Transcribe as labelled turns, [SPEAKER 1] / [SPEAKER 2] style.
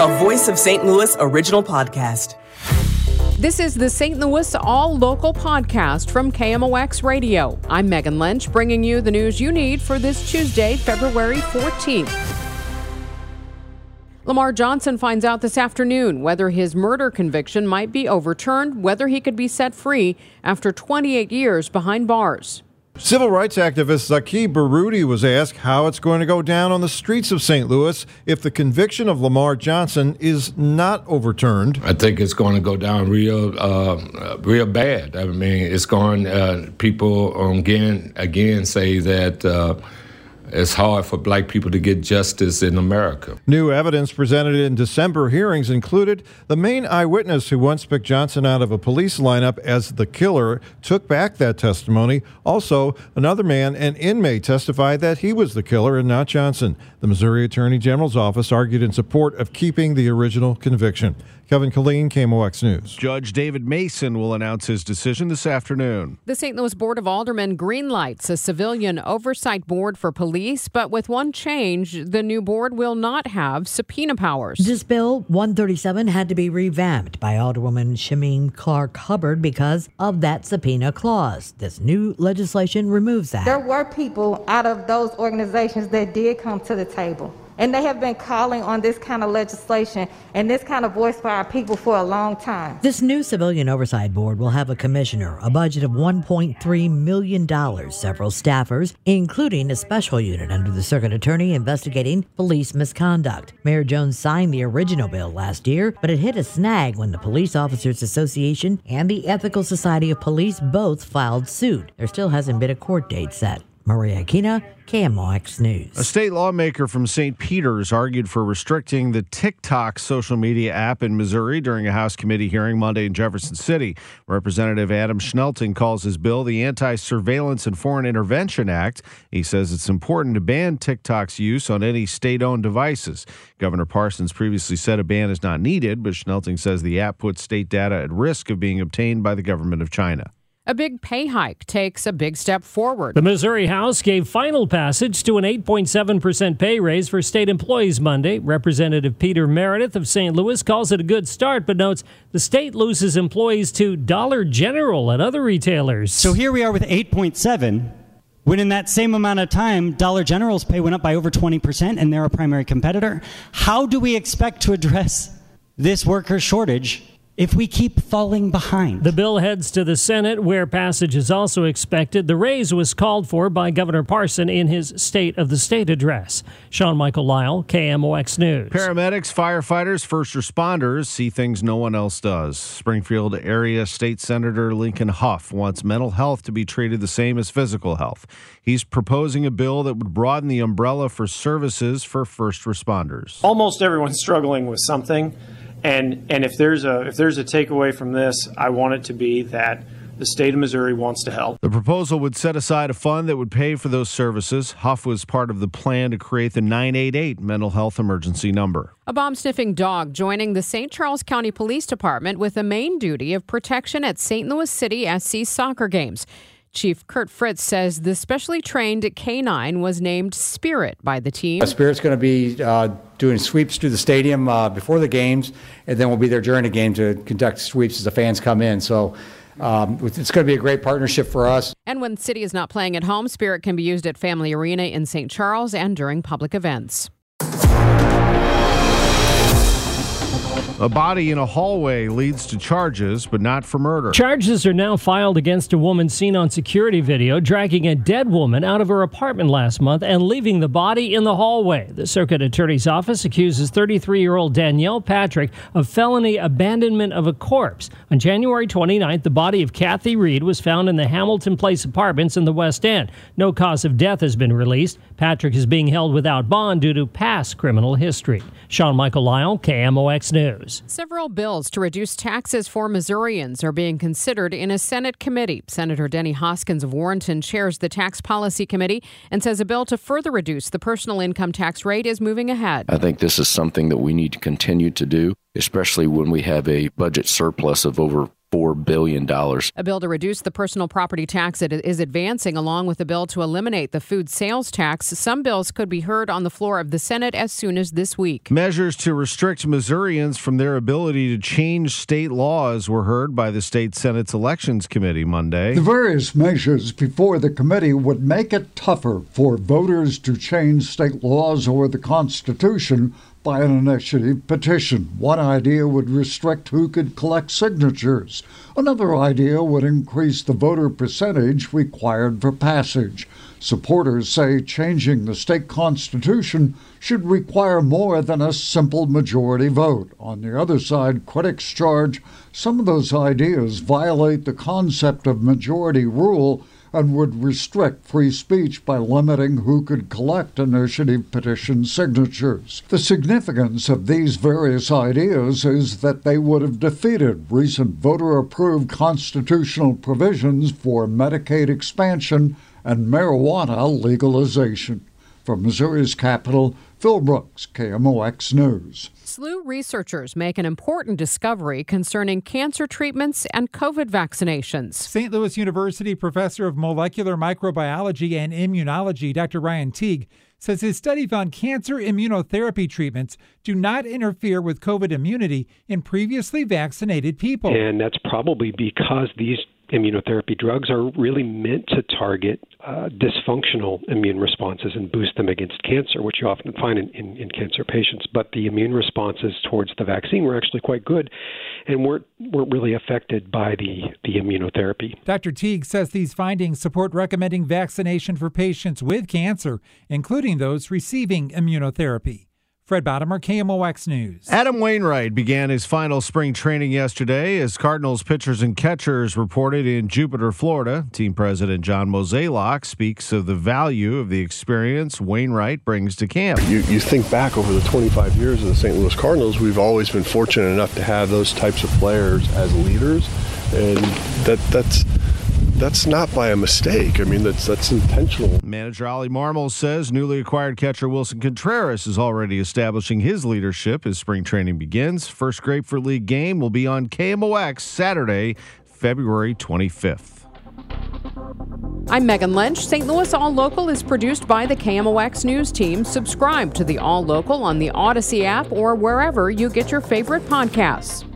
[SPEAKER 1] a Voice of St. Louis original podcast.
[SPEAKER 2] This is the St. Louis All Local podcast from KMOX Radio. I'm Megan Lynch, bringing you the news you need for this Tuesday, February 14th. Lamar Johnson finds out this afternoon whether his murder conviction might be overturned, whether he could be set free after 28 years behind bars.
[SPEAKER 3] Civil rights activist Zaki Baruti was asked how it's going to go down on the streets of St. Louis if the conviction of Lamar Johnson is not overturned.
[SPEAKER 4] I think it's going to go down real, uh, real bad. I mean, it's going. Uh, people again, again say that. Uh, it's hard for black people to get justice in America.
[SPEAKER 3] New evidence presented in December hearings included the main eyewitness who once picked Johnson out of a police lineup as the killer took back that testimony. Also, another man, an inmate, testified that he was the killer and not Johnson. The Missouri Attorney General's office argued in support of keeping the original conviction. Kevin Killeen, KMOX News.
[SPEAKER 5] Judge David Mason will announce his decision this afternoon.
[SPEAKER 2] The St. Louis Board of Aldermen greenlights a civilian oversight board for police, but with one change, the new board will not have subpoena powers.
[SPEAKER 6] This bill 137 had to be revamped by Alderwoman Shameem Clark Hubbard because of that subpoena clause. This new legislation removes that.
[SPEAKER 7] There were people out of those organizations that did come to the table. And they have been calling on this kind of legislation and this kind of voice for our people for a long time.
[SPEAKER 6] This new Civilian Oversight Board will have a commissioner, a budget of $1.3 million, several staffers, including a special unit under the circuit attorney investigating police misconduct. Mayor Jones signed the original bill last year, but it hit a snag when the Police Officers Association and the Ethical Society of Police both filed suit. There still hasn't been a court date set. Maria Aquina, KMOX News.
[SPEAKER 5] A state lawmaker from St. Peter's argued for restricting the TikTok social media app in Missouri during a House committee hearing Monday in Jefferson City. Representative Adam Schnelting calls his bill the Anti Surveillance and Foreign Intervention Act. He says it's important to ban TikTok's use on any state owned devices. Governor Parsons previously said a ban is not needed, but Schnelting says the app puts state data at risk of being obtained by the government of China.
[SPEAKER 2] A big pay hike takes a big step forward.
[SPEAKER 8] The Missouri House gave final passage to an 8.7% pay raise for state employees Monday. Representative Peter Meredith of St. Louis calls it a good start, but notes the state loses employees to Dollar General and other retailers.
[SPEAKER 9] So here we are with 8.7 when in that same amount of time, Dollar General's pay went up by over 20% and they're a primary competitor. How do we expect to address this worker shortage if we keep falling behind.
[SPEAKER 8] The bill heads to the Senate, where passage is also expected. The raise was called for by Governor Parson in his State of the State address. Sean Michael Lyle, KMOX News.
[SPEAKER 5] Paramedics, firefighters, first responders see things no one else does. Springfield area State Senator Lincoln Hough wants mental health to be treated the same as physical health. He's proposing a bill that would broaden the umbrella for services for first responders.
[SPEAKER 10] Almost everyone's struggling with something. And and if there's a if there's a takeaway from this, I want it to be that the state of Missouri wants to help.
[SPEAKER 5] The proposal would set aside a fund that would pay for those services. Hough was part of the plan to create the 988 mental health emergency number.
[SPEAKER 2] A bomb sniffing dog joining the St. Charles County Police Department with the main duty of protection at St. Louis City SC soccer games. Chief Kurt Frisz says the specially trained canine was named Spirit by the team.
[SPEAKER 11] Spirit's going to be uh, doing sweeps through the stadium uh, before the games, and then we'll be there during the game to conduct sweeps as the fans come in. So um, it's going to be a great partnership for us.
[SPEAKER 2] And when City is not playing at home, Spirit can be used at Family Arena in St. Charles and during public events.
[SPEAKER 5] A body in a hallway leads to charges, but not for murder.
[SPEAKER 8] Charges are now filed against a woman seen on security video dragging a dead woman out of her apartment last month and leaving the body in the hallway. The circuit attorney's office accuses 33 year old Danielle Patrick of felony abandonment of a corpse. On January 29th, the body of Kathy Reed was found in the Hamilton Place apartments in the West End. No cause of death has been released. Patrick is being held without bond due to past criminal history. Sean Michael Lyle, KMOX News.
[SPEAKER 2] Several bills to reduce taxes for Missourians are being considered in a Senate committee. Senator Denny Hoskins of Warrenton chairs the Tax Policy Committee and says a bill to further reduce the personal income tax rate is moving ahead.
[SPEAKER 12] I think this is something that we need to continue to do, especially when we have a budget surplus of over $4 billion.
[SPEAKER 2] A bill to reduce the personal property tax is advancing, along with a bill to eliminate the food sales tax. Some bills could be heard on the floor of the Senate as soon as this week.
[SPEAKER 5] Measures to restrict Missourians from their ability to change state laws were heard by the state Senate's Elections Committee Monday.
[SPEAKER 13] The various measures before the committee would make it tougher for voters to change state laws or the Constitution by an initiative petition. One idea would restrict who could collect signatures. Another idea would increase the voter percentage required for passage. Supporters say changing the state constitution should require more than a simple majority vote. On the other side, critics charge some of those ideas violate the concept of majority rule and would restrict free speech by limiting who could collect initiative petition signatures. The significance of these various ideas is that they would have defeated recent voter approved constitutional provisions for Medicaid expansion and marijuana legalization. From Missouri's capital, Phil Brooks, KMOX News.
[SPEAKER 2] SLU researchers make an important discovery concerning cancer treatments and COVID vaccinations.
[SPEAKER 14] St. Louis University professor of molecular microbiology and immunology, Dr. Ryan Teague, says his study found cancer immunotherapy treatments do not interfere with COVID immunity in previously vaccinated people.
[SPEAKER 15] And that's probably because these immunotherapy drugs are really meant to target uh, dysfunctional immune responses and boost them against cancer, which you often find in, in, in, cancer patients. But the immune responses towards the vaccine were actually quite good and weren't, weren't really affected by the, the immunotherapy.
[SPEAKER 14] Dr. Teague says these findings support recommending vaccination for patients with cancer, including those receiving immunotherapy. Fred Bodimer, KMOX News.
[SPEAKER 5] Adam Wainwright began his final spring training yesterday as Cardinals pitchers and catchers reported in Jupiter, Florida. Team president John Mozeliak speaks of the value of the experience Wainwright brings to camp.
[SPEAKER 16] You, you think back over the 25 years of the St. Louis Cardinals, we've always been fortunate enough to have those types of players as leaders, and that that's that's not by a mistake. I mean, that's that's intentional.
[SPEAKER 5] Manager Ollie Marmol says newly acquired catcher Willson Contreras is already establishing his leadership as spring training begins. First Grapefruit League game will be on KMOX Saturday, February 25th.
[SPEAKER 2] I'm Megan Lynch. St. Louis All Local is produced by the KMOX News team. Subscribe to the All Local on the Odyssey app or wherever you get your favorite podcasts.